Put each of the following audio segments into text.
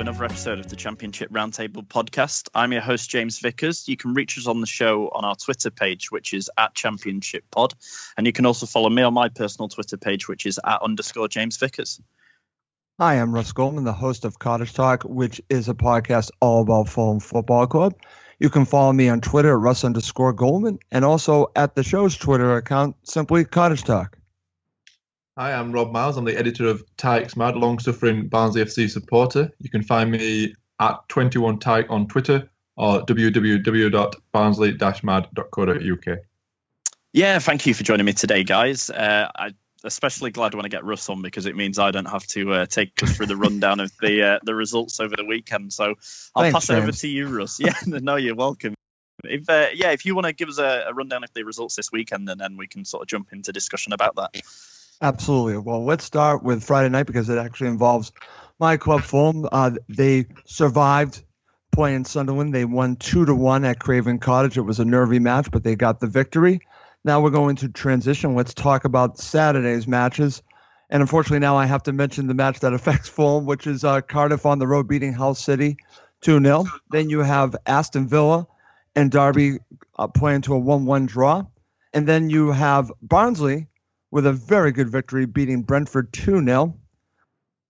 Another episode of the Championship Roundtable podcast. I'm your host, James Vickers. You can reach us on the show on our Twitter page, which is at Championship Pod. And you can also follow me on my personal Twitter page, which is at underscore James Vickers. Hi, I'm Russ Goldman, the host of Cottage Talk, which is a podcast all about Fulham Football Club. You can follow me on Twitter at Russ underscore Goldman and also at the show's Twitter account, simply Cottage Talk. Hi, I'm Rob Miles. I'm the editor of Tykes Mad, long suffering Barnsley FC supporter. You can find me at 21tyke on Twitter or www.barnsley mad.co.uk. Yeah, thank you for joining me today, guys. Uh, I especially glad when I get Russ on because it means I don't have to uh, take us through the rundown of the uh, the results over the weekend. So I'll Thanks, pass it over to you, Russ. Yeah, no, you're welcome. If uh, yeah, if you want to give us a, a rundown of the results this weekend, and then we can sort of jump into discussion about that. Absolutely. Well, let's start with Friday night because it actually involves my club, Fulham. Uh, they survived playing Sunderland. They won two to one at Craven Cottage. It was a nervy match, but they got the victory. Now we're going to transition. Let's talk about Saturday's matches. And unfortunately, now I have to mention the match that affects Fulham, which is uh, Cardiff on the road beating Hull City 2 0. Then you have Aston Villa and Derby uh, playing to a 1 1 draw. And then you have Barnsley with a very good victory beating Brentford 2 0.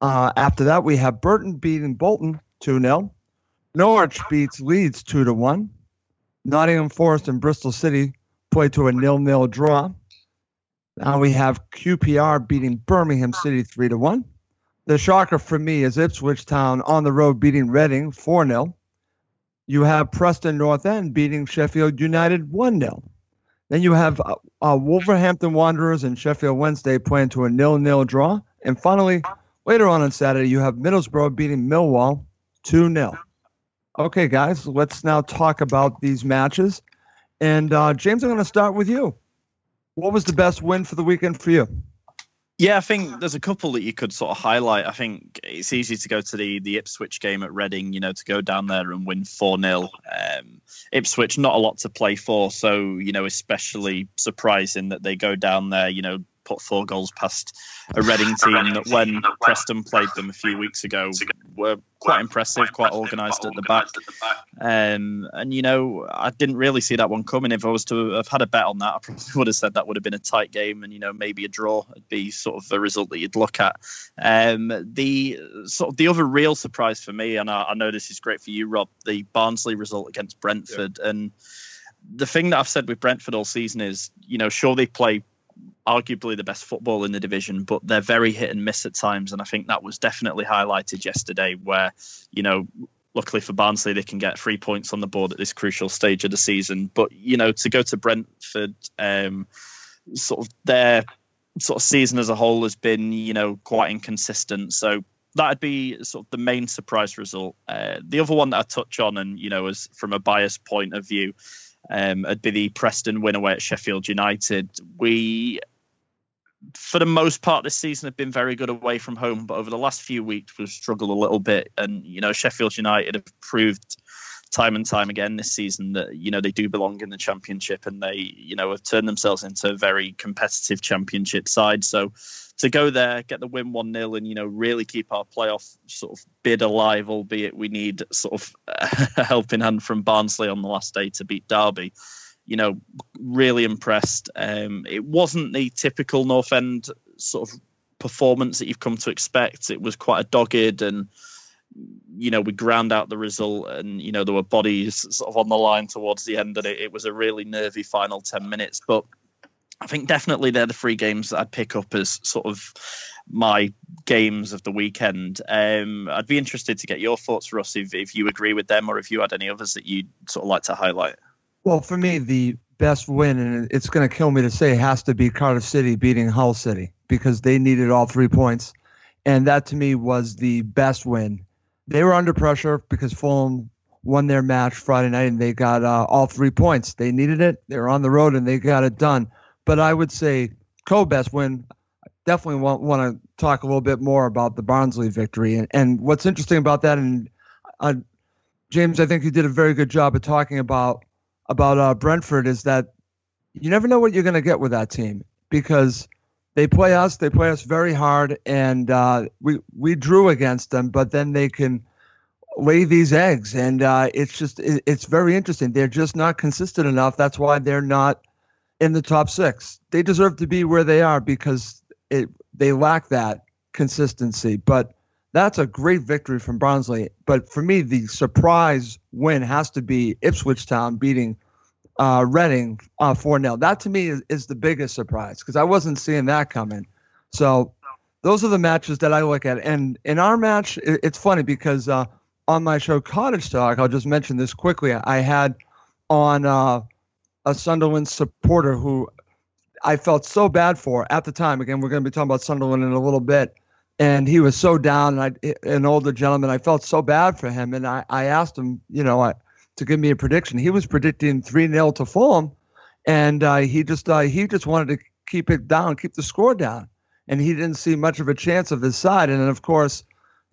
Uh, after that, we have Burton beating Bolton 2 0. Norwich beats Leeds 2 to 1. Nottingham Forest and Bristol City play to a nil nil draw. Now we have QPR beating Birmingham City 3 to 1. The shocker for me is Ipswich Town on the road beating Reading 4 0. You have Preston North End beating Sheffield United 1 0. Then you have uh, uh, Wolverhampton Wanderers and Sheffield Wednesday playing to a nil-nil draw. And finally, later on on Saturday, you have Middlesbrough beating Millwall 2-0. Okay, guys, let's now talk about these matches. And uh, James, I'm going to start with you. What was the best win for the weekend for you? Yeah, I think there's a couple that you could sort of highlight. I think it's easy to go to the the Ipswich game at Reading, you know, to go down there and win 4 0. Um, Ipswich, not a lot to play for, so, you know, especially surprising that they go down there, you know, put four goals past a Reading team that when Preston played them a few weeks ago were quite impressive, quite organised at the back. Um, and you know, I didn't really see that one coming. If I was to have had a bet on that, I probably would have said that would have been a tight game, and you know, maybe a draw would be sort of a result that you'd look at. Um, the sort of the other real surprise for me, and I, I know this is great for you, Rob, the Barnsley result against Brentford, and the thing that I've said with Brentford all season is, you know, sure they play arguably the best football in the division, but they're very hit and miss at times. And I think that was definitely highlighted yesterday, where, you know, luckily for Barnsley, they can get three points on the board at this crucial stage of the season. But, you know, to go to Brentford, um, sort of their sort of season as a whole has been, you know, quite inconsistent. So that'd be sort of the main surprise result. Uh, the other one that I touch on, and, you know, as from a biased point of view, um, it'd be the Preston win away at Sheffield United. We, for the most part this season, have been very good away from home, but over the last few weeks we've struggled a little bit. And you know, Sheffield United have proved time and time again this season that you know they do belong in the championship and they you know have turned themselves into a very competitive championship side. So to go there get the win 1-0 and you know really keep our playoff sort of bid alive albeit we need sort of a helping hand from Barnsley on the last day to beat Derby you know really impressed. Um it wasn't the typical North End sort of performance that you've come to expect. It was quite a dogged and you know, we ground out the result and, you know, there were bodies sort of on the line towards the end and it, it was a really nervy final 10 minutes. But I think definitely they're the three games that I'd pick up as sort of my games of the weekend. Um, I'd be interested to get your thoughts, Russ, if, if you agree with them or if you had any others that you'd sort of like to highlight. Well, for me, the best win, and it's going to kill me to say, has to be Cardiff City beating Hull City because they needed all three points. And that to me was the best win. They were under pressure because Fulham won their match Friday night and they got uh, all three points. They needed it. They were on the road and they got it done. But I would say co best win. Definitely want, want to talk a little bit more about the Barnsley victory. And, and what's interesting about that, and uh, James, I think you did a very good job of talking about about uh, Brentford, is that you never know what you're going to get with that team because they play us, they play us very hard, and uh, we we drew against them, but then they can lay these eggs, and uh, it's just it, it's very interesting. They're just not consistent enough. That's why they're not in the top six. They deserve to be where they are because it they lack that consistency. But that's a great victory from Barnsley. But for me, the surprise win has to be Ipswich Town beating uh, Reading uh, 4 uh, 0. That to me is, is the biggest surprise because I wasn't seeing that coming. So those are the matches that I look at. And in our match, it, it's funny because uh, on my show Cottage Talk, I'll just mention this quickly. I had on uh, a Sunderland supporter who I felt so bad for at the time. Again, we're going to be talking about Sunderland in a little bit. And he was so down, and I, an older gentleman. I felt so bad for him, and I, I asked him, you know, I, to give me a prediction. He was predicting three 0 to Fulham, and uh, he just uh, he just wanted to keep it down, keep the score down, and he didn't see much of a chance of his side. And then, of course,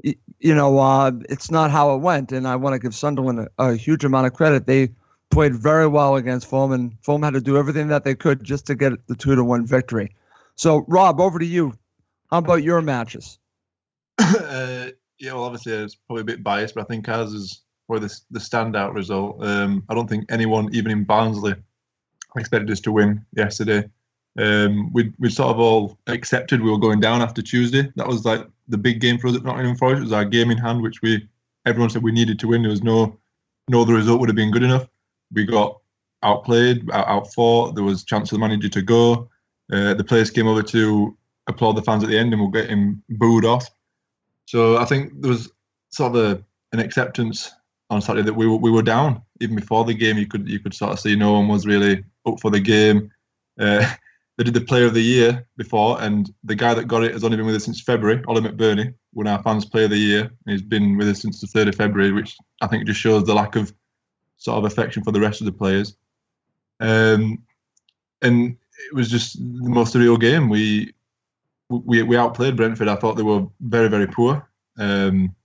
you know, uh, it's not how it went. And I want to give Sunderland a, a huge amount of credit. They played very well against Fulham, and Fulham had to do everything that they could just to get the two to one victory. So, Rob, over to you. How about your matches? uh, yeah, well, obviously it's probably a bit biased, but I think ours is probably the, the standout result. Um, I don't think anyone, even in Barnsley, expected us to win yesterday. Um, we we sort of all accepted we were going down after Tuesday. That was like the big game for us at Nottingham Forest. It was our game in hand, which we everyone said we needed to win. There was no no other result would have been good enough we got outplayed, out, outfought. There was chance for the manager to go. Uh, the players came over to applaud the fans at the end and we'll get him booed off. So I think there was sort of a, an acceptance on Saturday that we were, we were down even before the game. You could you could sort of see no one was really up for the game. Uh, they did the Player of the Year before, and the guy that got it has only been with us since February. Ollie McBurnie won our fans Player of the Year. He's been with us since the third of February, which I think just shows the lack of sort of affection for the rest of the players. Um, and it was just the most surreal game. We we we outplayed Brentford. I thought they were very very poor. Um,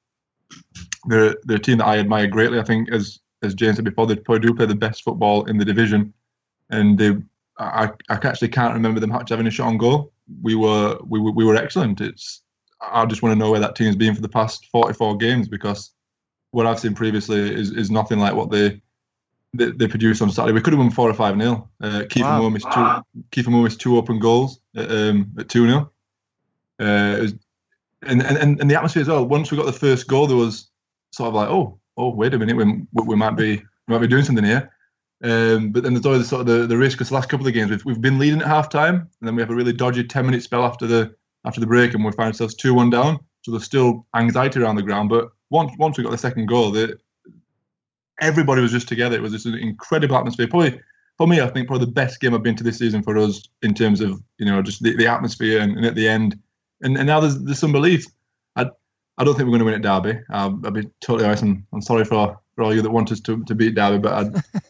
they're they're a team that I admire greatly. I think as as James said before, they probably do play the best football in the division, and they I, I actually can't remember them having a shot on goal. We were we were, we were excellent. It's I just want to know where that team's been for the past 44 games because what I've seen previously is, is nothing like what they, they, they produced on Saturday. We could have won four or five nil. Uh, Kieffer wow. Moore missed two. Kieffer Moore missed two open goals at, um, at two 0 uh, and, and and the atmosphere as well. Once we got the first goal, there was sort of like, oh, oh, wait a minute, we, we might be we might be doing something here. Um, but then there's always sort of the, the risk because the last couple of games we've, we've been leading at half time and then we have a really dodgy 10 minute spell after the after the break and we find ourselves 2 1 down. So there's still anxiety around the ground. But once once we got the second goal, the, everybody was just together. It was just an incredible atmosphere. Probably for me, I think probably the best game I've been to this season for us in terms of you know just the, the atmosphere and, and, at the end. And, and now there's there's some belief. I I don't think we're going to win at Derby. I'll, I'll be totally honest. I'm, I'm sorry for, for all you that want us to, to beat Derby, but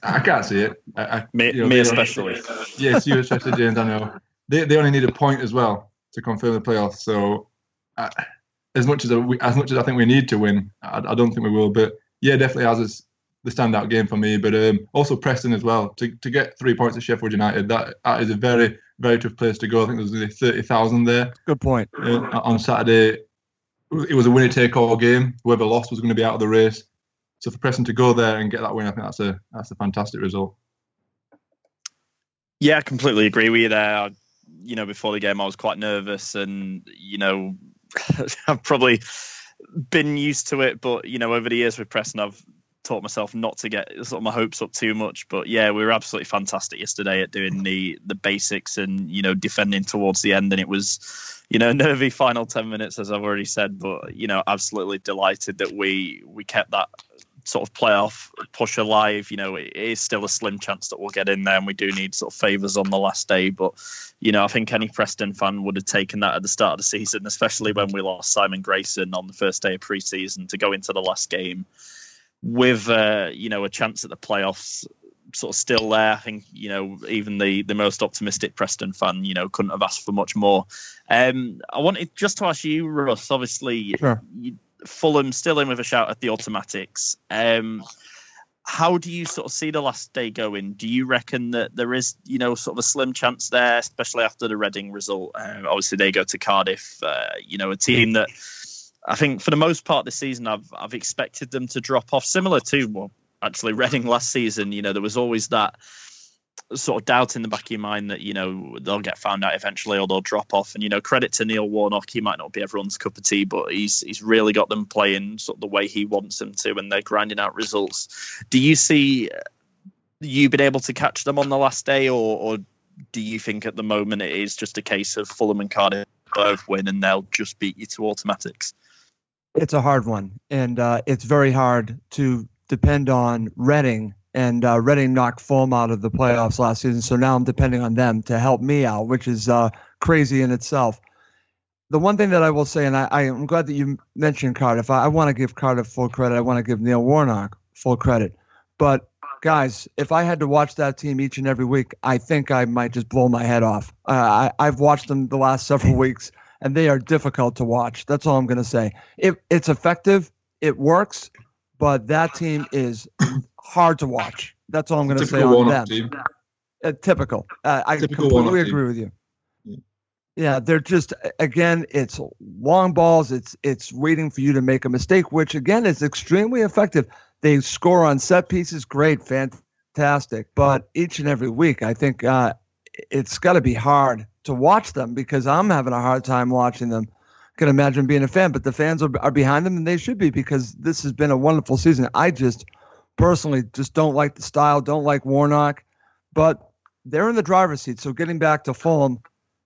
I, I can't see it. I, I, me, you know, me especially. Yes, you especially, James. I know they they only need a point as well to confirm the playoffs. So. I, as much as we, as much as I think we need to win, I, I don't think we will. But yeah, definitely has is the standout game for me. But um, also Preston as well to, to get three points at Sheffield United. That that is a very very tough place to go. I think there's nearly thirty thousand there. Good point. Uh, on Saturday, it was a winner take all game. Whoever lost was going to be out of the race. So for Preston to go there and get that win, I think that's a that's a fantastic result. Yeah, I completely agree with you there. You know, before the game, I was quite nervous, and you know, I've probably been used to it, but you know, over the years with Preston, I've taught myself not to get sort of my hopes up too much. But yeah, we were absolutely fantastic yesterday at doing the the basics and you know defending towards the end, and it was you know nervy final ten minutes as I've already said. But you know, absolutely delighted that we we kept that sort of playoff push alive. You know, it is still a slim chance that we'll get in there, and we do need sort of favours on the last day. But you know, I think any Preston fan would have taken that at the start of the season, especially when we lost Simon Grayson on the first day of preseason to go into the last game with uh, you know a chance at the playoffs sort of still there. I think you know even the the most optimistic Preston fan you know couldn't have asked for much more. Um, I wanted just to ask you, Russ. Obviously, sure. you, Fulham still in with a shout at the automatics. Um, how do you sort of see the last day going? Do you reckon that there is, you know, sort of a slim chance there, especially after the Reading result? Uh, obviously, they go to Cardiff, uh, you know, a team that I think for the most part this season I've I've expected them to drop off, similar to well, actually Reading last season. You know, there was always that sort of doubt in the back of your mind that you know they'll get found out eventually or they'll drop off. And you know, credit to Neil Warnock, he might not be everyone's cup of tea, but he's he's really got them playing sort of the way he wants them to, and they're grinding out results. Do you see you been able to catch them on the last day, or, or do you think at the moment it is just a case of Fulham and Cardiff both win and they'll just beat you to automatics? It's a hard one, and uh, it's very hard to depend on Reading and uh, Reading knocked Fulham out of the playoffs last season. So now I'm depending on them to help me out, which is uh, crazy in itself. The one thing that I will say, and I, I am glad that you mentioned Cardiff. I, I want to give Cardiff full credit. I want to give Neil Warnock full credit. But guys, if I had to watch that team each and every week, I think I might just blow my head off. Uh, I, I've watched them the last several weeks, and they are difficult to watch. That's all I'm going to say. It, it's effective. It works but that team is hard to watch. That's all I'm going to say on them. Uh, typical. Uh, I typical completely agree with you. Yeah. yeah, they're just again, it's long balls. It's it's waiting for you to make a mistake, which again is extremely effective. They score on set pieces, great, fantastic. But each and every week, I think uh, it's got to be hard to watch them because I'm having a hard time watching them can imagine being a fan, but the fans are, are behind them and they should be because this has been a wonderful season. I just personally just don't like the style, don't like Warnock, but they're in the driver's seat. So getting back to Fulham,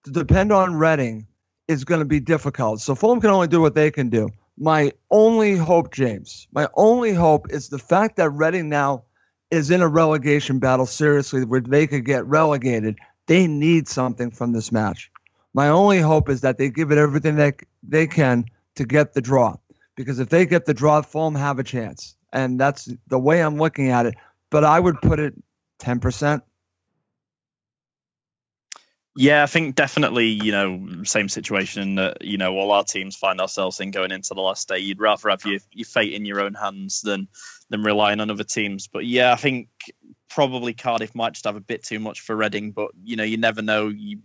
to depend on Reading is going to be difficult. So Fulham can only do what they can do. My only hope, James, my only hope is the fact that Reading now is in a relegation battle seriously where they could get relegated. They need something from this match. My only hope is that they give it everything that they can to get the draw. Because if they get the draw, Fulham have a chance. And that's the way I'm looking at it. But I would put it 10%. Yeah, I think definitely, you know, same situation that, you know, all our teams find ourselves in going into the last day. You'd rather have your, your fate in your own hands than than relying on other teams. But yeah, I think probably Cardiff might just have a bit too much for Reading, but you know, you never know. You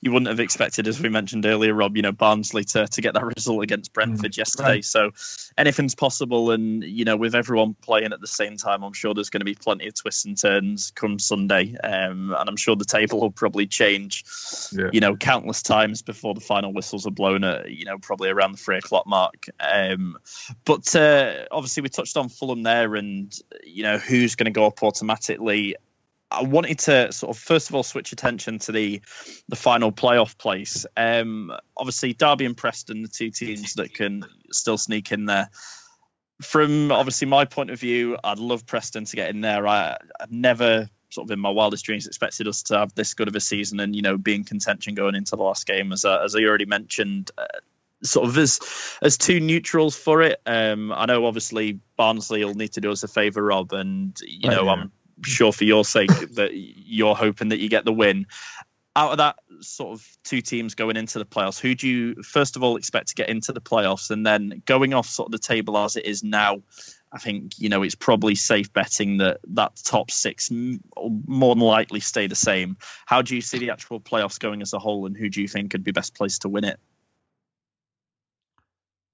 you wouldn't have expected, as we mentioned earlier, Rob, you know, Barnsley to, to get that result against Brentford mm, yesterday. Right. So anything's possible and you know, with everyone playing at the same time, I'm sure there's gonna be plenty of twists and turns come Sunday. Um, and I'm sure the table will probably change, yeah. you know, countless times before the final whistles are blown at, you know, probably around the three o'clock mark. Um, but uh, obviously we touched on Fulham there and you know, who's gonna go up automatically basically I wanted to sort of first of all switch attention to the the final playoff place. Um, obviously, Derby and Preston, the two teams that can still sneak in there. From obviously my point of view, I'd love Preston to get in there. I, I've never sort of in my wildest dreams expected us to have this good of a season and you know be in contention going into the last game as I, as I already mentioned. Uh, sort of as as two neutrals for it. Um, I know obviously Barnsley will need to do us a favour, Rob, and you know yeah. I'm sure for your sake that you're hoping that you get the win. Out of that sort of two teams going into the playoffs, who do you first of all expect to get into the playoffs, and then going off sort of the table as it is now? I think you know it's probably safe betting that that top six more than likely stay the same. How do you see the actual playoffs going as a whole, and who do you think could be best placed to win it?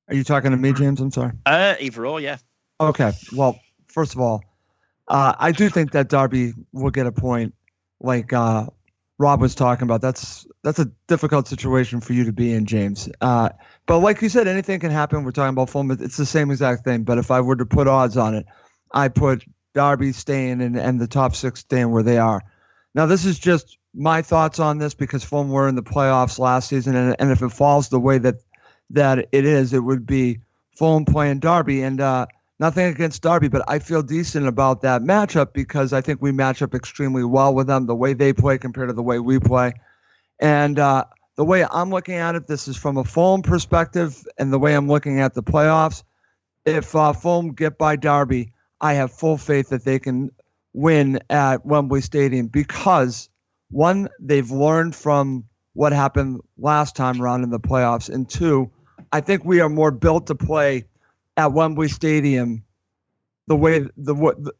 Are you talking to me, James? I'm sorry. Uh, either or, yeah. Okay. Well, first of all, uh, I do think that Derby will get a point, like uh, Rob was talking about. That's that's a difficult situation for you to be in, James. Uh, but like you said, anything can happen. We're talking about Fulham. It's the same exact thing. But if I were to put odds on it, I put Derby staying and, and the top six staying where they are. Now, this is just my thoughts on this because Fulham were in the playoffs last season, and, and if it falls the way that that it is, it would be Fulham playing Derby. And uh, nothing against Derby, but I feel decent about that matchup because I think we match up extremely well with them, the way they play compared to the way we play. And uh, the way I'm looking at it, this is from a Fulham perspective, and the way I'm looking at the playoffs. If uh, Fulham get by Derby, I have full faith that they can win at Wembley Stadium because one, they've learned from what happened last time around in the playoffs, and two, I think we are more built to play at Wembley Stadium. The way the the,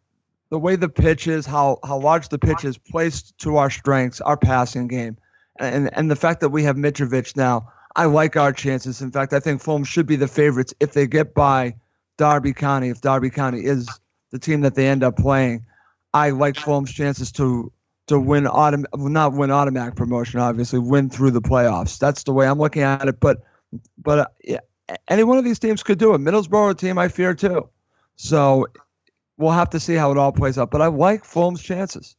the way the pitch is, how how large the pitch is, placed to our strengths, our passing game, and and the fact that we have Mitrovic now, I like our chances. In fact, I think Fulham should be the favorites if they get by Derby County. If Derby County is the team that they end up playing, I like Fulham's chances to to win autom- not win automatic promotion, obviously win through the playoffs. That's the way I'm looking at it. But but uh, yeah, any one of these teams could do it. Middlesbrough team, I fear too. So we'll have to see how it all plays out. But I like Fulham's chances.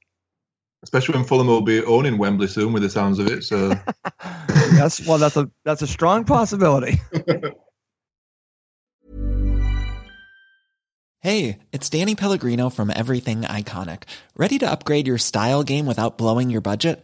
Especially when Fulham will be owning Wembley soon, with the sounds of it. So yes, well, that's a that's a strong possibility. hey, it's Danny Pellegrino from Everything Iconic. Ready to upgrade your style game without blowing your budget?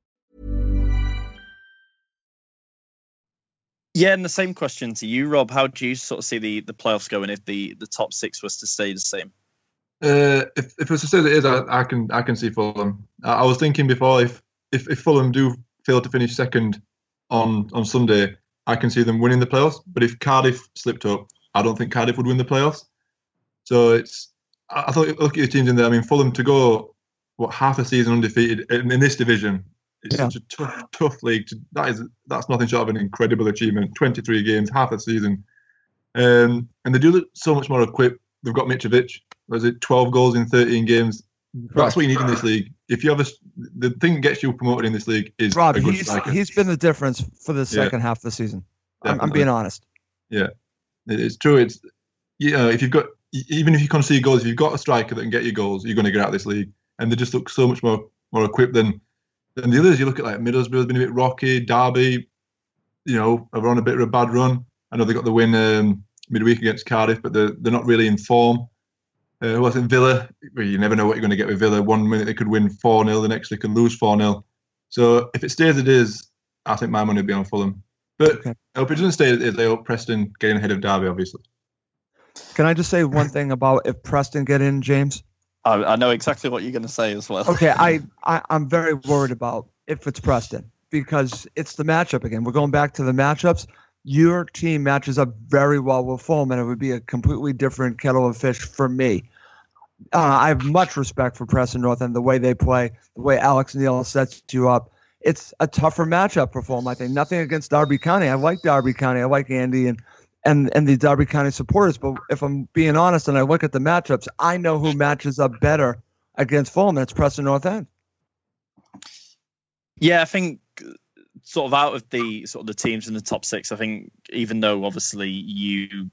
Yeah, and the same question to you, Rob. How do you sort of see the, the playoffs going if the, the top six was to stay the same? uh, if, if it was to stay it is, I, I can I can see Fulham. I, I was thinking before if, if if Fulham do fail to finish second on on Sunday, I can see them winning the playoffs. But if Cardiff slipped up, I don't think Cardiff would win the playoffs. So it's I, I thought look at the teams in there. I mean, Fulham to go what half a season undefeated in, in this division. It's Yeah. such a tough, tough league. To, that is that's nothing short of an incredible achievement. Twenty three games, half a season, um, and they do look so much more equipped. They've got Mitrovic. Was it twelve goals in thirteen games? That's what you need in this league. If you have a the thing that gets you promoted in this league is Rob, a good he's striker. he's been the difference for the Yeah. second half of the season. I'm, I'm being honest. Yeah, It's true. It's you know, if you've got even if you concede goals, if you've got a striker that can get you goals, you're going to get out of this league. And they just look so much more more equipped than than the others. You look at like Middlesbrough's been a bit rocky. Derby, you know, are on a bit of a bad run. I know they got the win um, midweek against Cardiff, but they're they're not really in form. Uh, who else in Villa? Well, you never know what you're going to get with Villa. One minute they could win 4 0, the next they could lose 4 0. So if it stays as it is, I think my money would be on Fulham. But Okay. I hope it doesn't stay as it is. I hope Preston getting ahead of Derby, obviously. Can I just say one thing about if Preston get in, James? I, I know exactly what you're going to say as well. Okay, I, I I'm very worried about if it's Preston because it's the matchup again. We're going back to the matchups. Your team matches up very well with Fulham, and it would be a completely different kettle of fish for me. Uh, I have much respect for Preston North and the way they play, the way Alex Neil sets you up. It's a tougher matchup for Fulham. I think nothing against Derby County. I like Derby County. I like Andy and and and the Derby County supporters. But if I'm being honest and I look at the matchups, I know who matches up better against Fulham, That's Preston North End. Yeah, I think sort of out of the sort of the teams in the top six, I think even though obviously you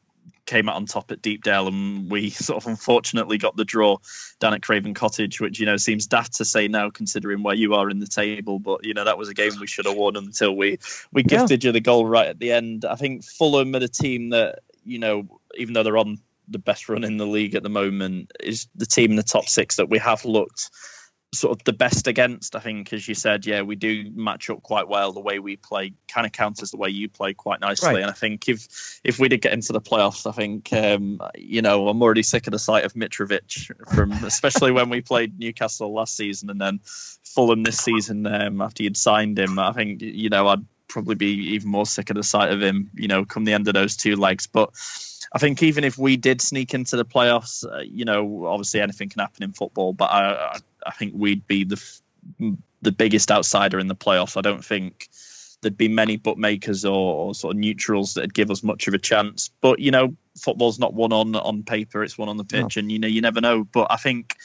came out on top at Deepdale and we sort of unfortunately got the draw down at Craven Cottage, which you know seems daft to say now considering where you are in the table, but you know that was a game we should have won until we we Yeah. gifted you the goal right at the end. I think Fulham are the team that you know even though they're on the best run in the league at the moment is the team in the top six that we have looked sort of the best against. I think, as you said, yeah, we do match up quite well. The way we play kind of counters the way you play quite nicely. Right. And I think if if we did get into the playoffs, I think um, you know I'm already sick of the sight of Mitrovic from especially when we played Newcastle last season and then Fulham this season um, after you'd signed him. I think you know I'd probably be even more sick of the sight of him. You know, come the end of those two legs, but. I think even if we did sneak into the playoffs, uh, you know, obviously anything can happen in football, but I, I, I think we'd be the the biggest outsider in the playoffs. I don't think there'd be many bookmakers or, or sort of neutrals that'd give us much of a chance. But you know, football's not one on on paper; it's one on the pitch, and you know, you never know. But I think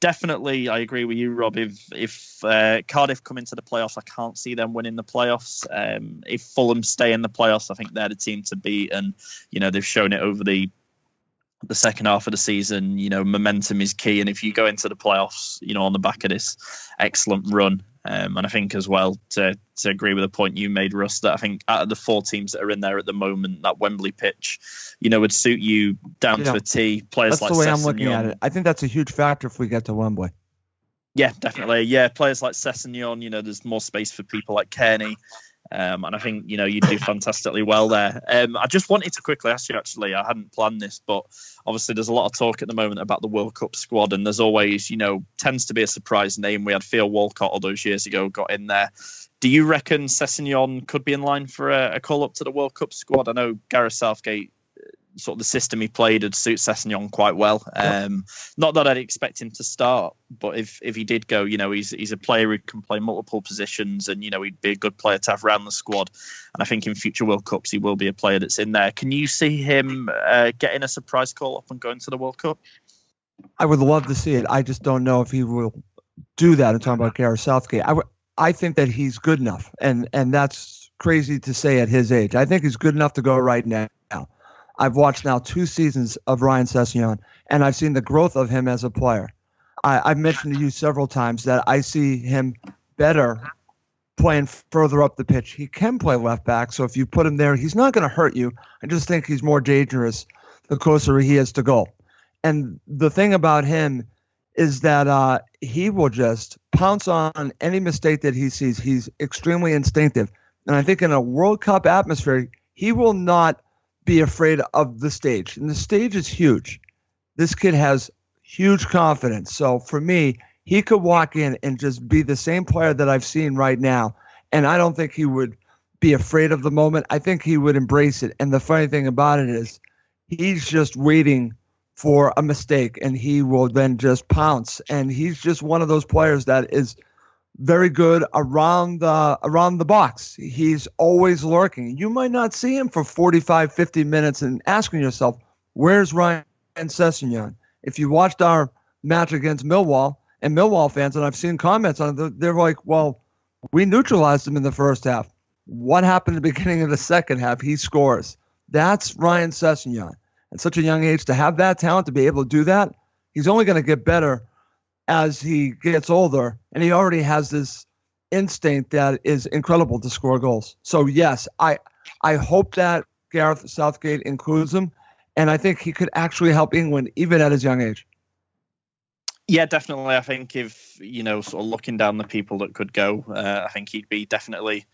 definitely, I agree with you, Rob. If if uh, Cardiff come into the playoffs, I can't see them winning the playoffs. Um, if Fulham stay in the playoffs, I think they're the team to beat, and you know they've shown it over the the second half of the season. You know, momentum is key, and if you go into the playoffs, you know, on the back of this excellent run, um, and I think as well to to agree with the point you made, Russ, that I think out of the four teams that are in there at the moment, that Wembley pitch, you know, would suit you down Yeah. to a T. Players That's like the way I'm looking Sessegnon- at it. I think that's a huge factor if we get to Wembley. yeah, definitely. Yeah, players like Sessegnon, you know, there's more space for people like Cairney. Um, and I think, you know, you do fantastically well there. Um, I just wanted to quickly ask you, actually, I hadn't planned this, but obviously there's a lot of talk at the moment about the World Cup squad, and there's always, you know, tends to be a surprise name. We had Theo Walcott all those years ago, got in there. Do you reckon Sessegnon could be in line for a, a call up to the World Cup squad? I know Gareth Southgate sort of the system he played would suit Sessegnon quite well. Um, not that I'd expect him to start, but if if he did go, you know, he's he's a player who can play multiple positions, and you know, he'd be a good player to have around the squad. And I think in future World Cups he will be a player that's in there. Can you see him uh, getting a surprise call up and going to the World Cup? I would love to see it. I just don't know if he will do that. I'm talking about Gareth Southgate. I, w- I think that he's good enough, and and that's crazy to say at his age. I think he's good enough to go right now. I've watched now two seasons of Ryan Sessegnon, and I've seen the growth of him as a player. I, I've mentioned to you several times that I see him better playing further up the pitch. He can play left back, so if you put him there, he's not going to hurt you. I just think he's more dangerous the closer he is to goal. And the thing about him is that uh, he will just pounce on any mistake that he sees. He's extremely instinctive. And I think in a World Cup atmosphere, he will not be afraid of the stage. And the stage is huge. This kid has huge confidence. So for me, he could walk in and just be the same player that I've seen right now. And I don't think he would be afraid of the moment. I think he would embrace it. And the funny thing about it is, he's just waiting for a mistake and he will then just pounce. And he's just one of those players that is very good around the around the box. He's always lurking. You might not see him for 45, 50 minutes and asking yourself, where's Ryan Sessegnon? If you watched our match against Millwall and Millwall fans, and I've seen comments on it, they're like, well, we neutralized him in the first half. What happened at the beginning of the second half? He scores. That's Ryan Sessegnon. At such a young age, to have that talent, to be able to do that, he's only going to get better as he gets older. And he already has this instinct that is incredible to score goals. So, yes, I, I hope that Gareth Southgate includes him. And I think he could actually help England even at his young age. Yeah, definitely. I think if you know, sort of looking down the people that could go, uh, I think he'd be definitely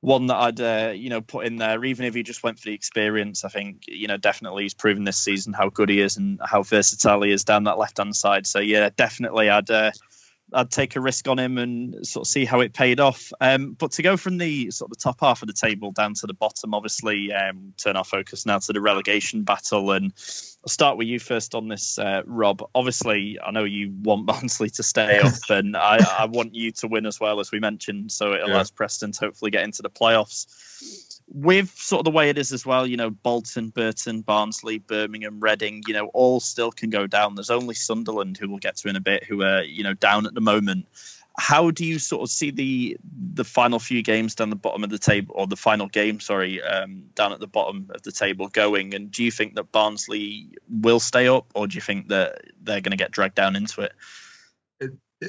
one that I'd uh, you know put in there. Even if he just went for the experience, I think you know definitely he's proven this season how good he is and how versatile he is down that left hand side. So yeah, definitely I'd. Uh, I'd take a risk on him and sort of see how it paid off. Um, but to go from the sort of the top half of the table down to the bottom, obviously, um, turn our focus now to the relegation battle. And I'll start with you first on this, uh, Rob. Obviously, I know you want Barnsley to stay up, and I, I want you to win as well, as we mentioned. So it allows Preston to hopefully get into the playoffs. With sort of the way it is as well, you know, Bolton, Burton, Barnsley, Birmingham, Reading, you know, all still can go down. There's only Sunderland, who we'll get to in a bit, who are, you know, down at the moment. How do you sort of see the the final few games down the bottom of the table, or the final game, sorry, um, down at the bottom of the table going? And do you think that Barnsley will stay up, or do you think that they're going to get dragged down into it?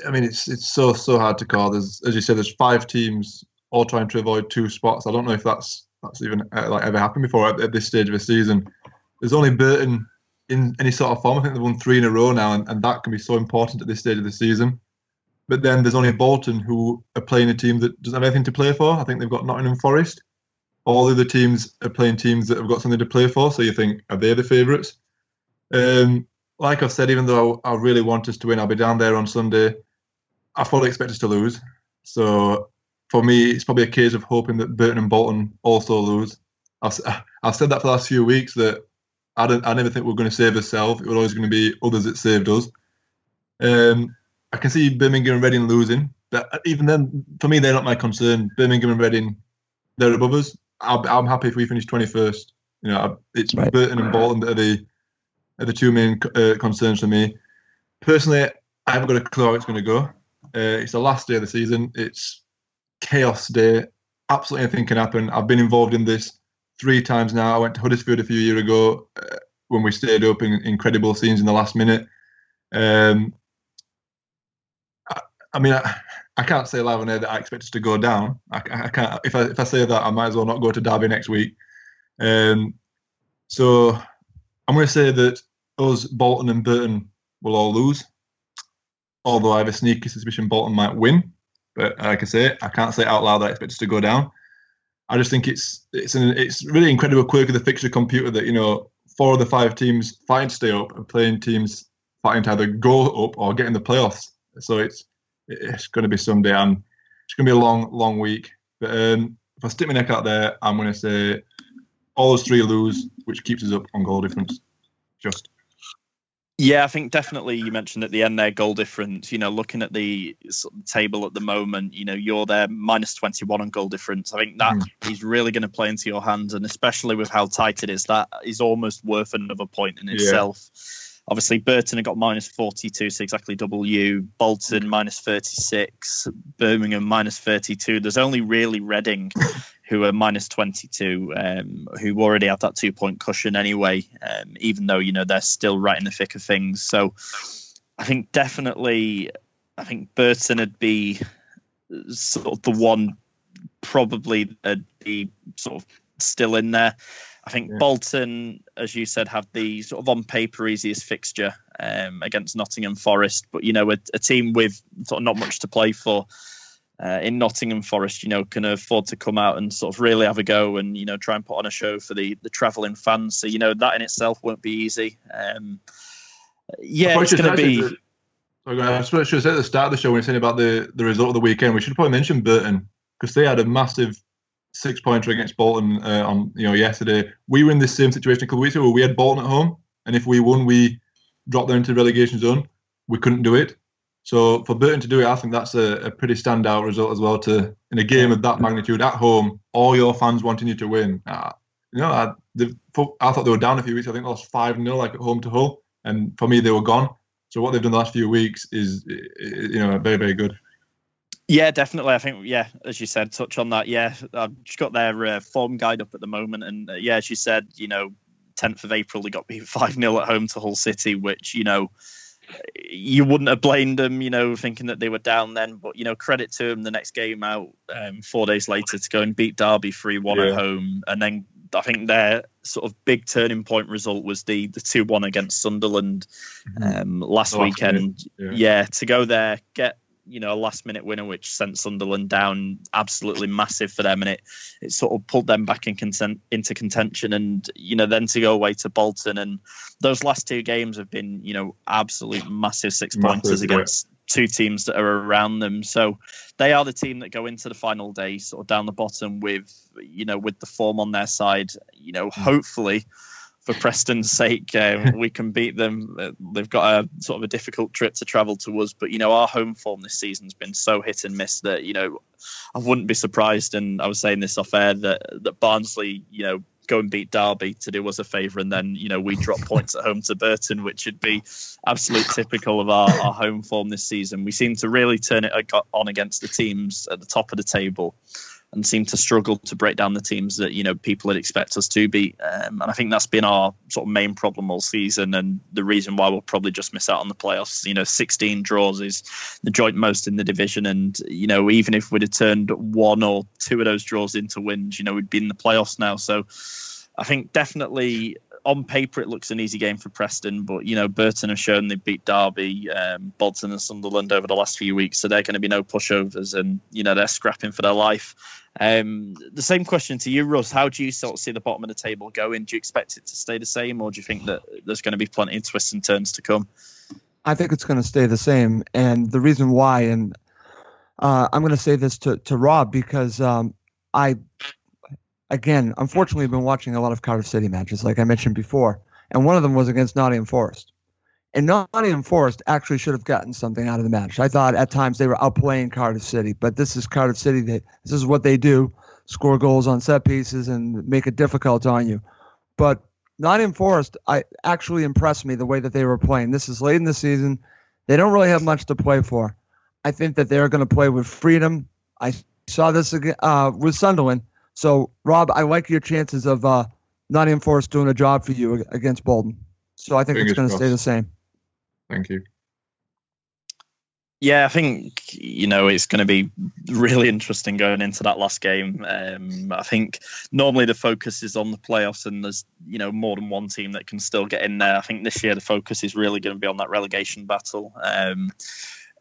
I mean, it's it's so so hard to call. There's as you said, there's five teams all trying to avoid two spots. I don't know if that's that's even uh, like ever happened before at, at this stage of the season. There's only Burton in any sort of form. I think they've won three in a row now, and, and that can be so important at this stage of the season. But then there's only Bolton who are playing a team that doesn't have anything to play for. I think they've got Nottingham Forest. All the other teams are playing teams that have got something to play for. So you think, are they the favourites? Um, like I've said, even though I, I really want us to win, I'll be down there on Sunday. I fully expect us to lose. So for me, it's probably a case of hoping that Burton and Bolton also lose. I've, I've said that for the last few weeks that I, don't, I never think we're going to save ourselves. It was always going to be others that saved us. Um, I can see Birmingham and Reading losing, but even then, for me, they're not my concern. Birmingham and Reading, they're above us. i am happy if we finish 21st. You know, it's right. Burton and Bolton that are the are the two main uh, concerns for me. Personally, I haven't got a clue how it's going to go. Uh, it's the last day of the season. It's chaos day. Absolutely anything can happen. I've been involved in this three times now. I went to Huddersfield a few years ago uh, when we stayed up in incredible scenes in the last minute. Um, I, I, mean, I, I, can't say live on air that I expect us to go down. I, I, can't. If I if I say that, I might as well not go to Derby next week. Um, so I'm going to say that us, Bolton and Burton will all lose. Although I have a sneaky suspicion Bolton might win. But like I say, I can't say it out loud that I expect us to go down. I just think it's it's an it's really incredible quirk of the fixture computer that you know four of the five teams fighting to stay up and playing teams fighting to either go up or get in the playoffs. So it's it's going to be someday and it's going to be a long long week. But um, if I stick my neck out there, I'm going to say all those three lose, which keeps us up on goal difference. Just. Yeah, I think definitely you mentioned at the end there goal difference. You know, looking at the sort of table at the moment, you know, you're there minus 21 on goal difference. I think that mm. is really going to play into your hands, and especially with how tight it is, that is almost worth another point in itself. Yeah. Obviously, Burton have got minus 42, so exactly double you. Bolton minus 36, Birmingham minus 32. There's only really Reading who are minus 22, um, who already have that two point cushion anyway, um, even though, you know, they're still right in the thick of things. So I think definitely, I think Burton would be sort of the one probably that'd be sort of still in there. I think yeah. Bolton, as you said, have the sort of on paper easiest fixture um, against Nottingham Forest, but you know a, a, team with sort of not much to play for uh, in Nottingham Forest, you know, can afford to come out and sort of really have a go and you know try and put on a show for the the travelling fans. So you know that in itself won't be easy. Um, yeah, it's going to be. I should have said at the start of the show when you were saying about the, the result of the weekend, we should probably mention Burton because they had a massive six pointer against Bolton uh, on you know yesterday. We were in the same situation a couple of weeks ago where we had Bolton at home, and if we won, we dropped them into the relegation zone. We couldn't do it. So for Burton to do it, I think that's a, a pretty standout result as well. To in a game of that magnitude at home, all your fans wanting you to win. Uh, you know, I, I thought they were down a few weeks. I think they lost five 0 like at home to Hull, and for me they were gone. So what they've done the last few weeks is, you know, very very good. Yeah, definitely. I think, yeah, as you said, touch on that. Yeah, I've just got their uh, form guide up at the moment. And uh, yeah, as you said, you know, 10th of April, they got beat 5 0 at home to Hull City, which, you know, you wouldn't have blamed them, you know, thinking that they were down then. But you know, credit to them. The next game out, um, four days later, to go and beat Derby three one yeah. at home, and then I think their sort of big turning point result was the the two one against Sunderland mm-hmm. um, last weekend. Yeah. yeah, to go there, get you know a last minute winner which sent Sunderland down absolutely massive for them. And it it sort of pulled them back in content, into contention and you know then to go away to Bolton. And those last two games have been you know absolute massive six pointers against two teams that are around them. So they are the team that go into the final day sort of down the bottom with you know with the form on their side you know hmm. hopefully for Preston's sake, um, we can beat them. Uh, they've got a sort of a difficult trip to travel to us, but you know our home form this season's been so hit and miss that you know I wouldn't be surprised. And I was saying this off air that that Barnsley, you know, go and beat Derby to do us a favour, and then you know we drop points at home to Burton, which would be absolute typical of our, our home form this season. We seem to really turn it on against the teams at the top of the table and seem to struggle to break down the teams that you know people would expect us to beat. Um, and I think that's been our sort of main problem all season, and the reason why we'll probably just miss out on the playoffs. You know, 16 draws is the joint most in the division, and you know even if we'd have turned one or two of those draws into wins, you know we'd be in the playoffs now. So I think definitely on paper it looks an easy game for Preston, but you know Burton have shown they beat Derby, um, Bolton, and Sunderland over the last few weeks, so they're going to be no pushovers, and you know they're scrapping for their life. Um, the same question to you, Russ. How do you sort of see the bottom of the table going? Do you expect it to stay the same, or do you think that there's going to be plenty of twists and turns to come? I think it's going to stay the same, and the reason why, and uh, I'm going to say this to to Rob because um, I again, unfortunately, I've been watching a lot of Cardiff City matches, like I mentioned before, and one of them was against Nottingham Forest. And Nottingham Forest actually should have gotten something out of the match. I thought at times they were outplaying Cardiff City, but this is Cardiff City. They, this is what they do: score goals on set pieces and make it difficult on you. But Nottingham Forest, I actually impressed me the way that they were playing. This is late in the season; they don't really have much to play for. I think that they're going to play with freedom. I saw this uh, with Sunderland. So, Rob, I like your chances of uh, Nottingham Forest doing a job for you against Bolton. So I think Fingers it's going to stay the same. Thank you. Yeah, I think you know it's going to be really interesting going into that last game. Um, I think normally the focus is on the playoffs, and there's you know more than one team that can still get in there. I think this year the focus is really going to be on that relegation battle. Um,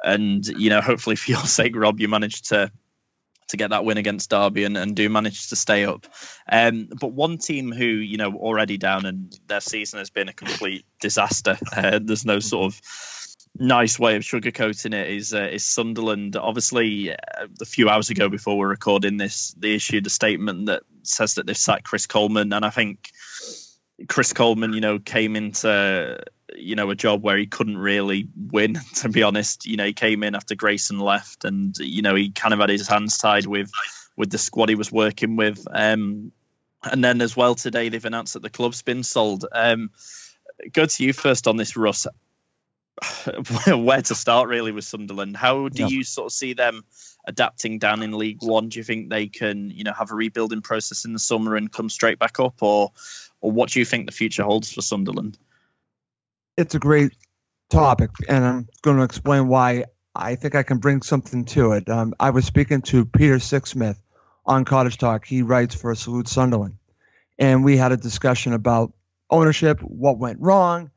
and you know, hopefully for your sake, Rob, you managed to to get that win against Derby and, and do manage to stay up. Um, but one team who, you know, already down and their season has been a complete disaster. Uh, there's no sort of nice way of sugarcoating it is uh, is Sunderland. Obviously, uh, a few hours ago before we're recording this, they issued a statement that says that they've sacked Chris Coleman, and I think Chris Coleman, you know, came into you know a job where he couldn't really win. To be honest, you know, he came in after Grayson left, and you know he kind of had his hands tied with with the squad he was working with. Um, and then as well today they've announced that the club's been sold. Um, go to you first on this, Russ. Where to start really with Sunderland? How do yeah. you sort of see them adapting down in League One? Do you think they can, you know, have a rebuilding process in the summer and come straight back up, or or what do you think the future holds for Sunderland? It's a great topic, and I'm going to explain why I think I can bring something to it. Um, I was speaking to Peter Sixsmith on Cottage Talk. He writes for Salut Sunderland, and we had a discussion about ownership, what went wrong.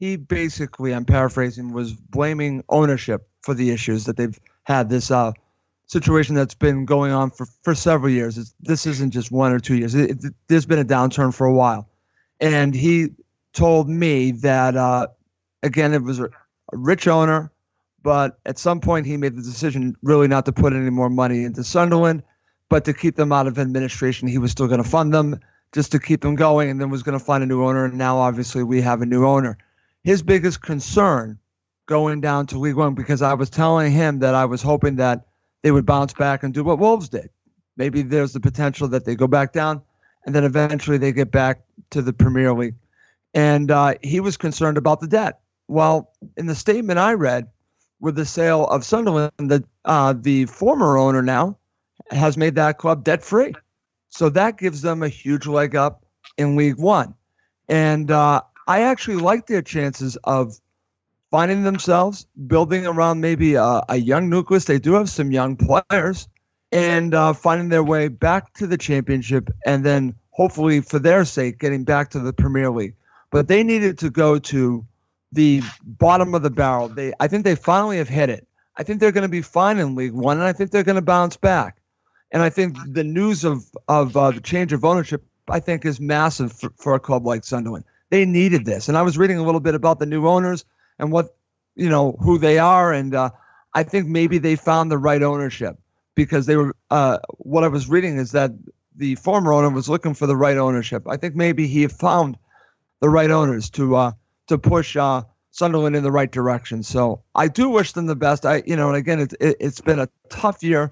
He basically, I'm paraphrasing, was blaming ownership for the issues that they've had. This uh, situation that's been going on for, for several years. It's, this isn't just one or two years. It, it, there's been a downturn for a while. And he told me that, uh, again, it was a, a rich owner, but at some point he made the decision really not to put any more money into Sunderland, but to keep them out of administration. He was still going to fund them just to keep them going and then was going to find a new owner. And now, obviously, we have a new owner. His biggest concern going down to League One, because I was telling him that I was hoping that they would bounce back and do what Wolves did. Maybe there's the potential that they go back down and then eventually they get back to the Premier League. And uh, he was concerned about the debt. Well, in the statement I read with the sale of Sunderland, the, uh, the former owner now has made that club debt free. So that gives them a huge leg up in League One. And uh, I actually like their chances of finding themselves building around maybe a, a young nucleus. They do have some young players and uh, finding their way back to the championship and then hopefully for their sake getting back to the Premier League. But they needed to go to the bottom of the barrel. They I think they finally have hit it. I think they're going to be fine in League One, and I think they're going to bounce back. And I think the news of of uh, the change of ownership, I think, is massive for, for a club like Sunderland. They needed this, and I was reading a little bit about the new owners and what you know who they are, and uh, I think maybe they found the right ownership because they were. Uh, what I was reading is that the former owner was looking for the right ownership. I think maybe he found the right owners to uh, to push uh, Sunderland in the right direction. So I do wish them the best. I you know, and again, it's it, it's been a tough year.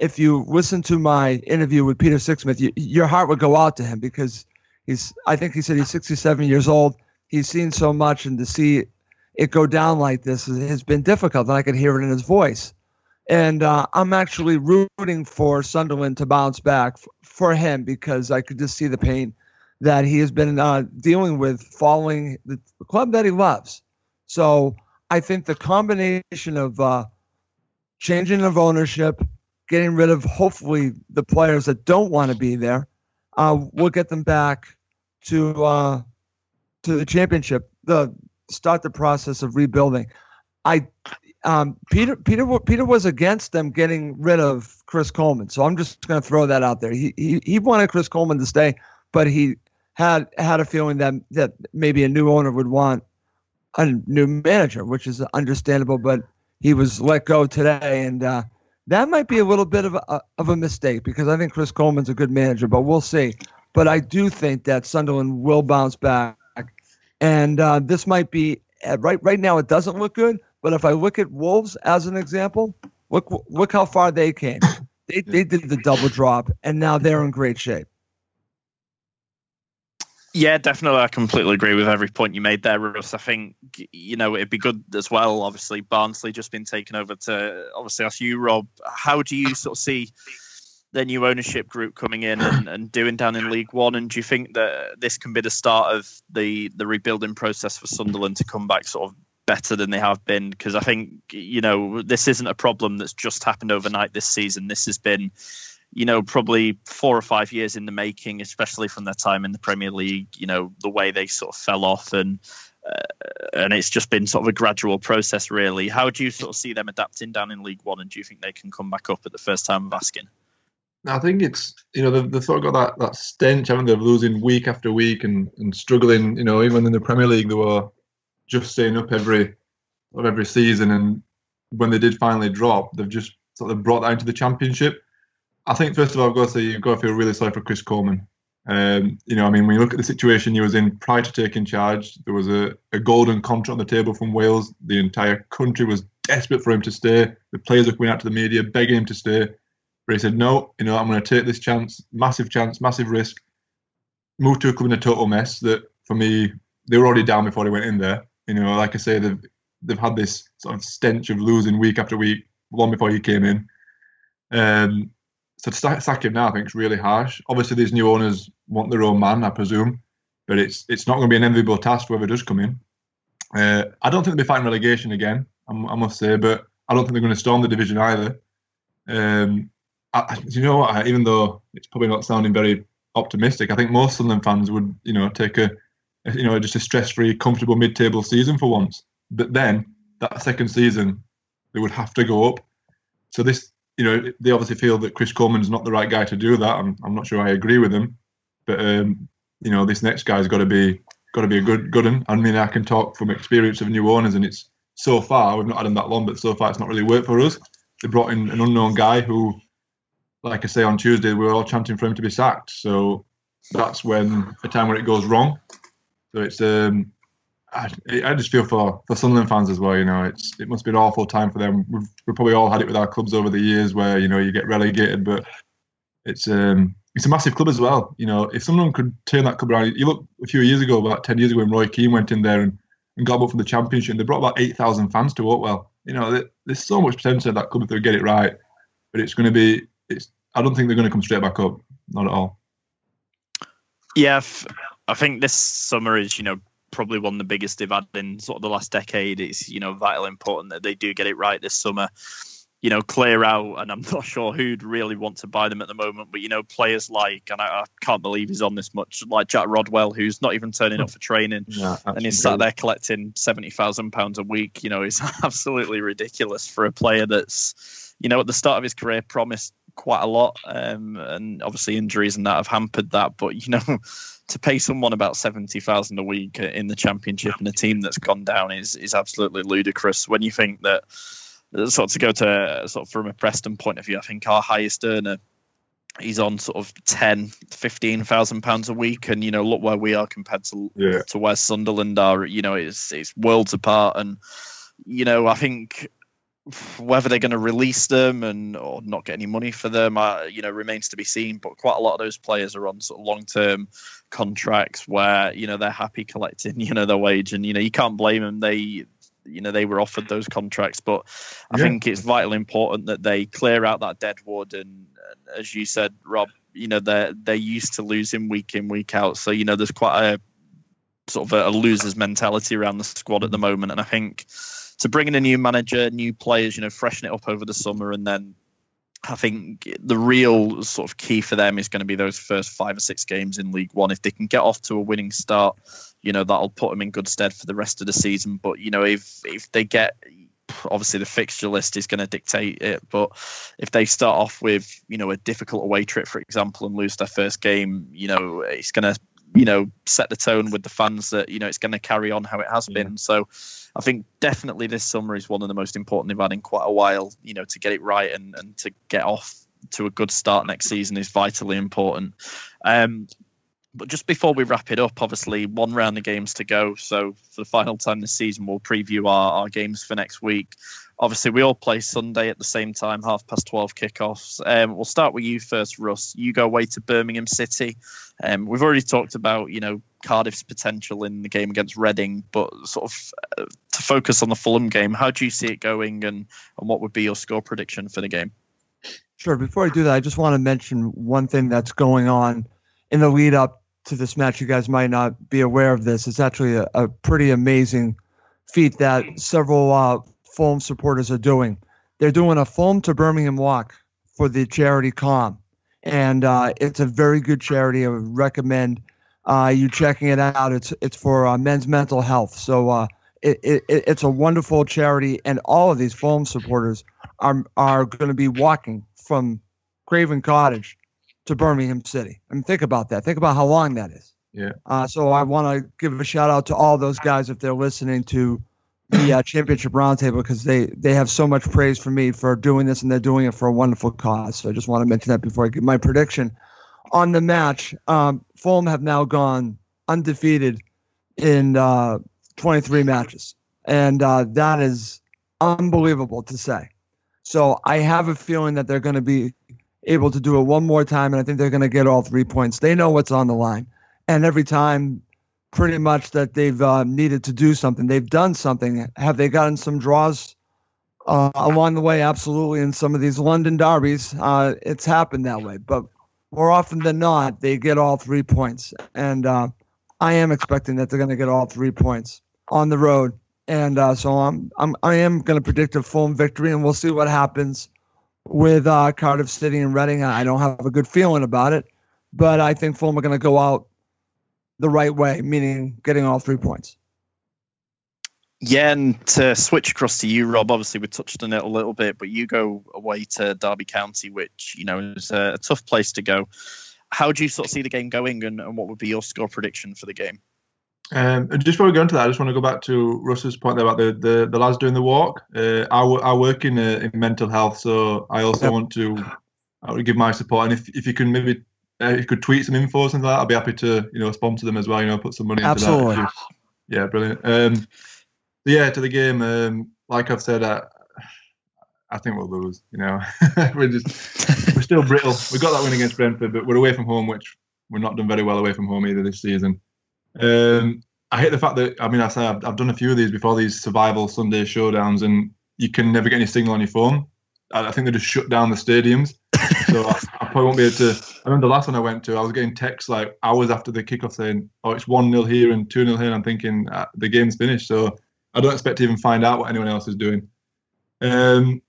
If you listen to my interview with Peter Sixsmith, you, your heart would go out to him because he's. I think he said he's 67 years old. He's seen so much, and to see it go down like this has been difficult, and I could hear it in his voice. And uh, I'm actually rooting for Sunderland to bounce back f- for him because I could just see the pain that he has been uh, dealing with following the club that he loves. So I think the combination of uh, changing of ownership, getting rid of hopefully the players that don't want to be there, uh, will get them back to uh, to the championship, the start the process of rebuilding. I um, Peter Peter Peter was against them getting rid of Chris Coleman, so I'm just going to throw that out there. He, he he wanted Chris Coleman to stay, but he had had a feeling that that maybe a new owner would want a new manager, which is understandable. But he was let go today, and uh, that might be a little bit of a of a mistake because I think Chris Coleman's a good manager, but we'll see. But I do think that Sunderland will bounce back, and uh, this might be uh, right right now. It doesn't look good, but if I look at Wolves as an example, look look how far they came. They they did the double drop, and now they're in great shape. Yeah, definitely. I completely agree with every point you made there, Russ. I think you know it'd be good as well. Obviously, Barnsley just been taken over to obviously ask you, Rob. How do you sort of see the new ownership group coming in and, and doing down in League One? And do you think that this can be the start of the the rebuilding process for Sunderland to come back sort of better than they have been? Because I think you know this isn't a problem that's just happened overnight this season. This has been you know, probably four or five years in the making, especially from their time in the Premier League. You know, the way they sort of fell off, and uh, and it's just been sort of a gradual process, really. How do you sort of see them adapting down in League One, and do you think they can come back up at the first time of asking? I think it's you know they've, they've sort of got that, that stench, haven't they, of losing week after week and, and struggling. You know, even in the Premier League, they were just staying up every of every season, and when they did finally drop, they've just sort of brought that into the Championship I think first of all, I've got to say you've got to feel really sorry for Chris Coleman. Um, you know, I mean, when you look at the situation he was in prior to taking charge, there was a, a golden contract on the table from Wales. The entire country was desperate for him to stay. The players were coming out to the media begging him to stay. But he said, no, you know, I'm going to take this chance, massive chance, massive risk. Moved to a club in a total mess that, for me, they were already down before they went in there. You know, like I say, they've they've had this sort of stench of losing week after week, long before he came in. Um, so to sack him now, I think is really harsh. Obviously, these new owners want their own man, I presume, but it's it's not going to be an enviable task whoever does come in. Uh, I don't think they'll be fighting relegation again. I, I, must say, but I don't think they're going to storm the division either. Um, I, you know what? Even though it's probably not sounding very optimistic, I think most Sunderland fans would, you know, take a, you know, just a stress-free, comfortable mid-table season for once. But then that second season, they would have to go up. So this you know, they obviously feel that Chris Coleman's not the right guy to do that. I'm, I'm not sure I agree with him, but um, you know, this next guy's got to be got to be a good good one. I mean, I can talk from experience of new owners, and it's so far we've not had him that long, but so far it's not really worked for us. They brought in an unknown guy who, like I say on Tuesday, we were all chanting for him to be sacked. So that's when a time where it goes wrong. So it's um, I, I, just feel for, for Sunderland fans as well. You know, it's it must be an awful time for them. We've, we've probably all had it with our clubs over the years, where you know you get relegated, but it's um it's a massive club as well. You know, if someone could turn that club around, you look a few years ago, about ten years ago, when Roy Keane went in there and, and got up for the championship, they brought about eight thousand fans to Oakwell. You know, there's so much potential that club if they get it right, but it's going to be. It's. I don't think they're going to come straight back up. Not at all. Yeah, I think this summer is you know probably one of the biggest they've had in sort of the last decade. It's you know vital important that they do get it right this summer. You know, clear out, and I'm not sure who'd really want to buy them at the moment. But you know, players like, and I, I can't believe he's on this much, like Jack Rodwell, who's not even turning up for training, yeah, and he's sat there collecting seventy thousand pounds a week. You know, it's absolutely ridiculous for a player that's, you know, at the start of his career promised quite a lot, um, and obviously injuries and that have hampered that. But you know, to pay someone about seventy thousand a week in the championship and a team that's gone down is is absolutely ludicrous. When you think that sort of to go to sort of from a Preston point of view, I think our highest earner he's on sort of 10 15,000 pounds a week and you know look where we are compared to yeah. to where Sunderland are you know it's it's worlds apart and you know I think whether they're going to release them and or not get any money for them, uh, you know, remains to be seen. But quite a lot of those players are on sort of long-term contracts where you know they're happy collecting you know their wage, and you know you can't blame them. They you know they were offered those contracts, but I yeah. think it's vitally important that they clear out that dead wood. And, and as you said, Rob, you know they're they're used to losing week in week out, so you know there's quite a sort of a, a loser's mentality around the squad at the moment, and I think to bring in a new manager, new players, you know, freshen it up over the summer, and then I think the real sort of key for them is going to be those first five or six games in League One. If they can get off to a winning start, you know that'll put them in good stead for the rest of the season. But you know, if if they get obviously the fixture list is going to dictate it, but if they start off with you know a difficult away trip, for example, and lose their first game, you know it's going to you know set the tone with the fans that you know it's going to carry on how it has yeah. been. So I think definitely this summer is one of the most important they've had in quite a while. You know to get it right and and to get off to a good start next season is vitally important. Um, but just before we wrap it up, obviously one round of games to go. So for the final time this season, we'll preview our, our games for next week. Obviously, we all play Sunday at the same time, half past twelve kickoffs. Um, we'll start with you first, Russ. You go away to Birmingham City. Um, we've already talked about you know Cardiff's potential in the game against Reading, but sort of uh, to focus on the Fulham game, how do you see it going, and and what would be your score prediction for the game? Sure. Before I do that, I just want to mention one thing that's going on in the lead up to this match, you guys might not be aware of this. It's actually a, a pretty amazing feat that several uh, Fulham supporters are doing. They're doing a Fulham to Birmingham walk for the charity Calm, and uh, it's a very good charity. I would recommend uh, you checking it out. It's it's for uh, men's mental health. So uh, it, it, it's a wonderful charity, and all of these Fulham supporters are are going to be walking from Craven Cottage to Birmingham City. I mean, think about that. Think about how long that is. Yeah. Uh, so I want to give a shout out to all those guys if they're listening to the uh, championship roundtable because they they have so much praise for me for doing this and they're doing it for a wonderful cause. So I just want to mention that before I give my prediction on the match. Um, Fulham have now gone undefeated in uh, 23 matches, and uh, that is unbelievable to say. So I have a feeling that they're going to be able to do it one more time, and I think they're going to get all three points. They know what's on the line, and every time, pretty much that they've uh, needed to do something, they've done something. Have they gotten some draws uh, along the way? Absolutely. In some of these London derbies, uh, it's happened that way, but more often than not, they get all three points, and uh, I am expecting that they're going to get all three points on the road. And uh, so I'm, I'm I am going to predict a Fulham victory, and we'll see what happens with uh, Cardiff City and Reading. I don't have a good feeling about it, but I think Fulham are going to go out the right way, meaning getting all three points. Yeah, and to switch across to you, Rob. Obviously, we touched on it a little bit, but you go away to Derby County, which you know is a, a tough place to go. How do you sort of see the game going, and, and what would be your score prediction for the game? Um, just before we go into that, I just want to go back to Russ's point there about the, the, the lads doing the walk. Uh, I, I work in, uh, in mental health, so I also yep. want to I would give my support. And if, if you can maybe uh, if you could tweet some info or something like that, I'd be happy to you know sponsor them as well. You know, put some money Absolutely. into that. Yeah, brilliant. Um, yeah, to the game. Um, like I've said, I, I think we'll lose. You know, we're just we're still brittle. We got that win against Brentford, but we're away from home, which we're not done very well away from home either this season. Um, I hate the fact that I mean I say I've, I've done a few of these before these survival Sunday showdowns, and you can never get any signal on your phone. I, I think they just shut down the stadiums, so I, I, probably won't be able to. I remember the last one I went to, I was getting texts like hours after the kickoff saying, "Oh, it's one 0 here and two 0 here." And I'm thinking uh, the game's finished, so I don't expect to even find out what anyone else is doing. Um,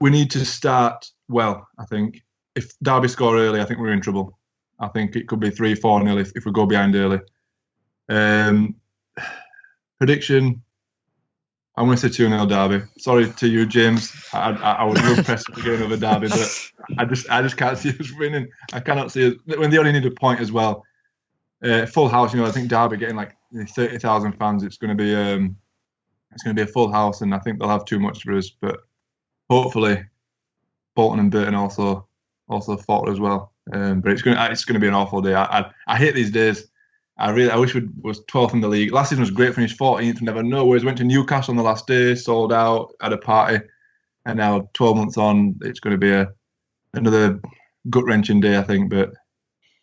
we need to start well. I think if Derby score early, I think we're in trouble. I think it could be three, four nil if, if we go behind early. Um, prediction. I'm going to say 2 0 Derby. Sorry to you, James. I, I, I would love Preston to get another Derby, but I just I just can't see us winning. I cannot see us when they only need a point as well. Uh, full house, you know. I think Derby getting like 30,000 fans. It's going to be um, it's going to be a full house, and I think they'll have too much for us. But hopefully, Bolton and Burton also also fought as well. Um, but it's going to, it's going to be an awful day. I, I, I hate these days I really, I wish we was 12th in the league. Last season was great, finished 14th, never know. Whereas went to Newcastle on the last day, sold out, had a party, and now 12 months on, it's going to be a another gut wrenching day, I think. But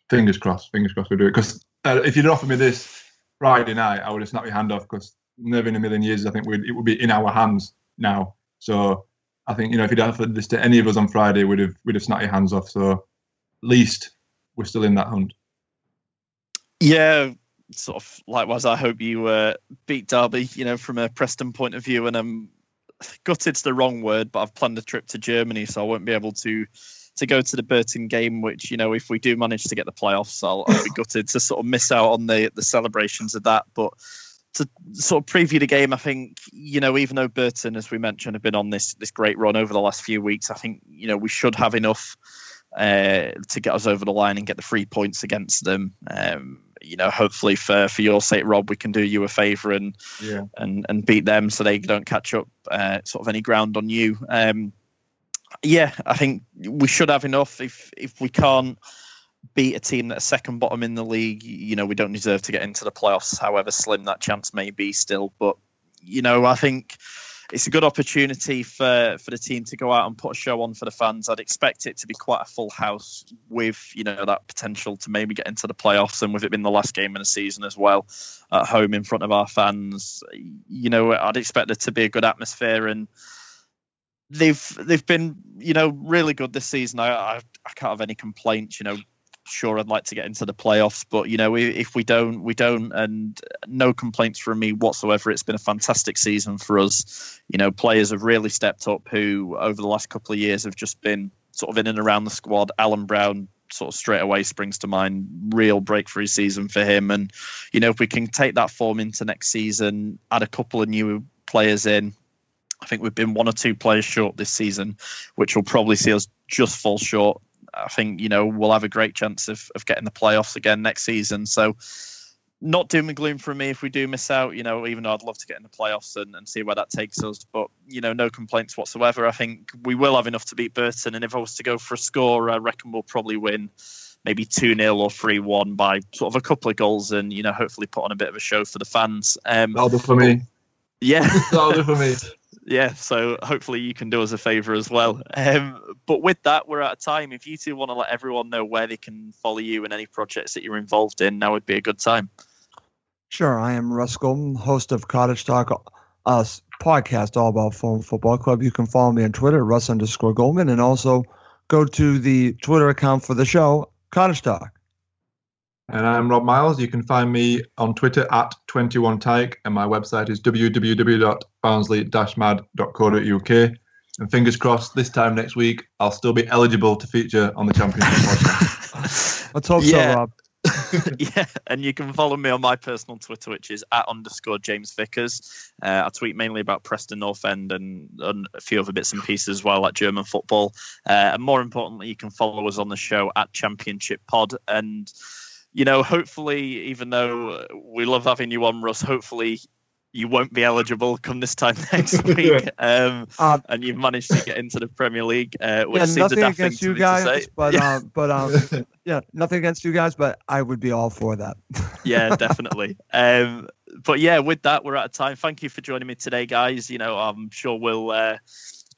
fingers crossed, fingers crossed we do it. Because uh, if you'd offered me this Friday night, I would have snapped your hand off. Because never in a million years, I think it would be in our hands now. So I think you know if you'd offered this to any of us on Friday, we'd have we'd have snapped your hands off. So at least we're still in that hunt. Yeah, sort of likewise. I hope you uh, beat Derby. You know, from a Preston point of view, and I'm gutted's the wrong word, but I've planned a trip to Germany, so I won't be able to to go to the Burton game, which you know if we do manage to get the playoffs, I'll, I'll be gutted to sort of miss out on the the celebrations of that. But to sort of preview the game, I think you know even though Burton, as we mentioned, have been on this this great run over the last few weeks, I think you know we should have enough uh, to get us over the line and get the three points against them. Um, you know, hopefully for for your sake, Rob, we can do you a favour and Yeah. and and beat them so they don't catch up uh, sort of any ground on you. Um, yeah, I think we should have enough. If if we can't beat a team that's second bottom in the league, you know, we don't deserve to get into the playoffs. However slim that chance may be, still. But you know, I think it's a good opportunity for for the team to go out and put a show on for the fans. I'd expect it to be quite a full house with you know that potential to maybe get into the playoffs, and with it being the last game of the season as well at home in front of our fans, you know I'd expect there to be a good atmosphere and. They've they've been you know really good this season. I, I I can't have any complaints. You know sure I'd like to get into the playoffs, but you know if we don't, we don't, and no complaints from me whatsoever. It's been a fantastic season for us. You know, players have really stepped up who over the last couple of years have just been sort of in and around the squad. Alan Browne sort of straight away springs to mind. Real breakthrough season for him, and you know if we can take that form into next season, add a couple of new players in. I think we've been one or two players short this season, which will probably see us just fall short I think you know we'll have a great chance of, of getting the playoffs again next season. So not doom and gloom for me if we do miss out. You know, even though I'd love to get in the playoffs and, and see where that takes us, but you know, no complaints whatsoever. I think we will have enough to beat Burton, and if I was to go for a score, I reckon we'll probably win maybe 2 0 or 3 1 by sort of a couple of goals and, you know, hopefully put on a bit of a show for the fans. Um, That'll do for me. yeah. That'll do for me. Yeah, so hopefully you can do us a favour as well. Um, but with that, we're out of time. If you two want to let everyone know where they can follow you and any projects that you're involved in, now would be a good time. Sure, I am Russ Goldman, host of Cottage Talk, uh, podcast all about Fulham Football Club. You can follow me on Twitter, Russ underscore Goldman, and also go to the Twitter account for the show, Cottage Talk. And I'm Rob Miles. You can find me on Twitter at 21tyke, and my website is www.barnsley-mad.co.uk. And fingers crossed, this time next week, I'll still be eligible to feature on the Championship podcast. Let's hope Yeah. so, Rob. yeah, and you can follow me on my personal Twitter, which is at underscore James Vickers. Uh, I tweet mainly about Preston North End and, and a few other bits and pieces as well, like German football. Uh, and more importantly, you can follow us on the show at Championship Pod. And, you know, hopefully, even though we love having you on, Russ, hopefully you won't be eligible come this time next week. Um, Uh, and you've managed to get into the Premier League, uh, which yeah, seems a nothing daft thing against to you to guys, say. but Yeah. uh, but um, yeah, nothing against you guys, but I would be all for that. yeah, definitely. Um, but yeah, with that, we're out of time. Thank you for joining me today, guys. You know, I'm sure we'll uh,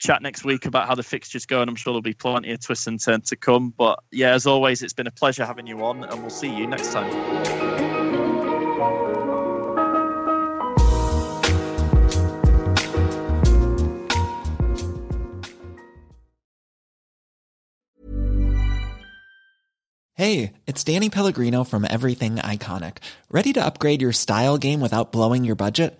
chat next week about how the fixtures go, and I'm sure there'll be plenty of twists and turns to come. But yeah, as always, it's been a pleasure having you on, and we'll see you next time. Hey, it's Danny Pellegrino from Everything Iconic. Ready to upgrade your style game without blowing your budget?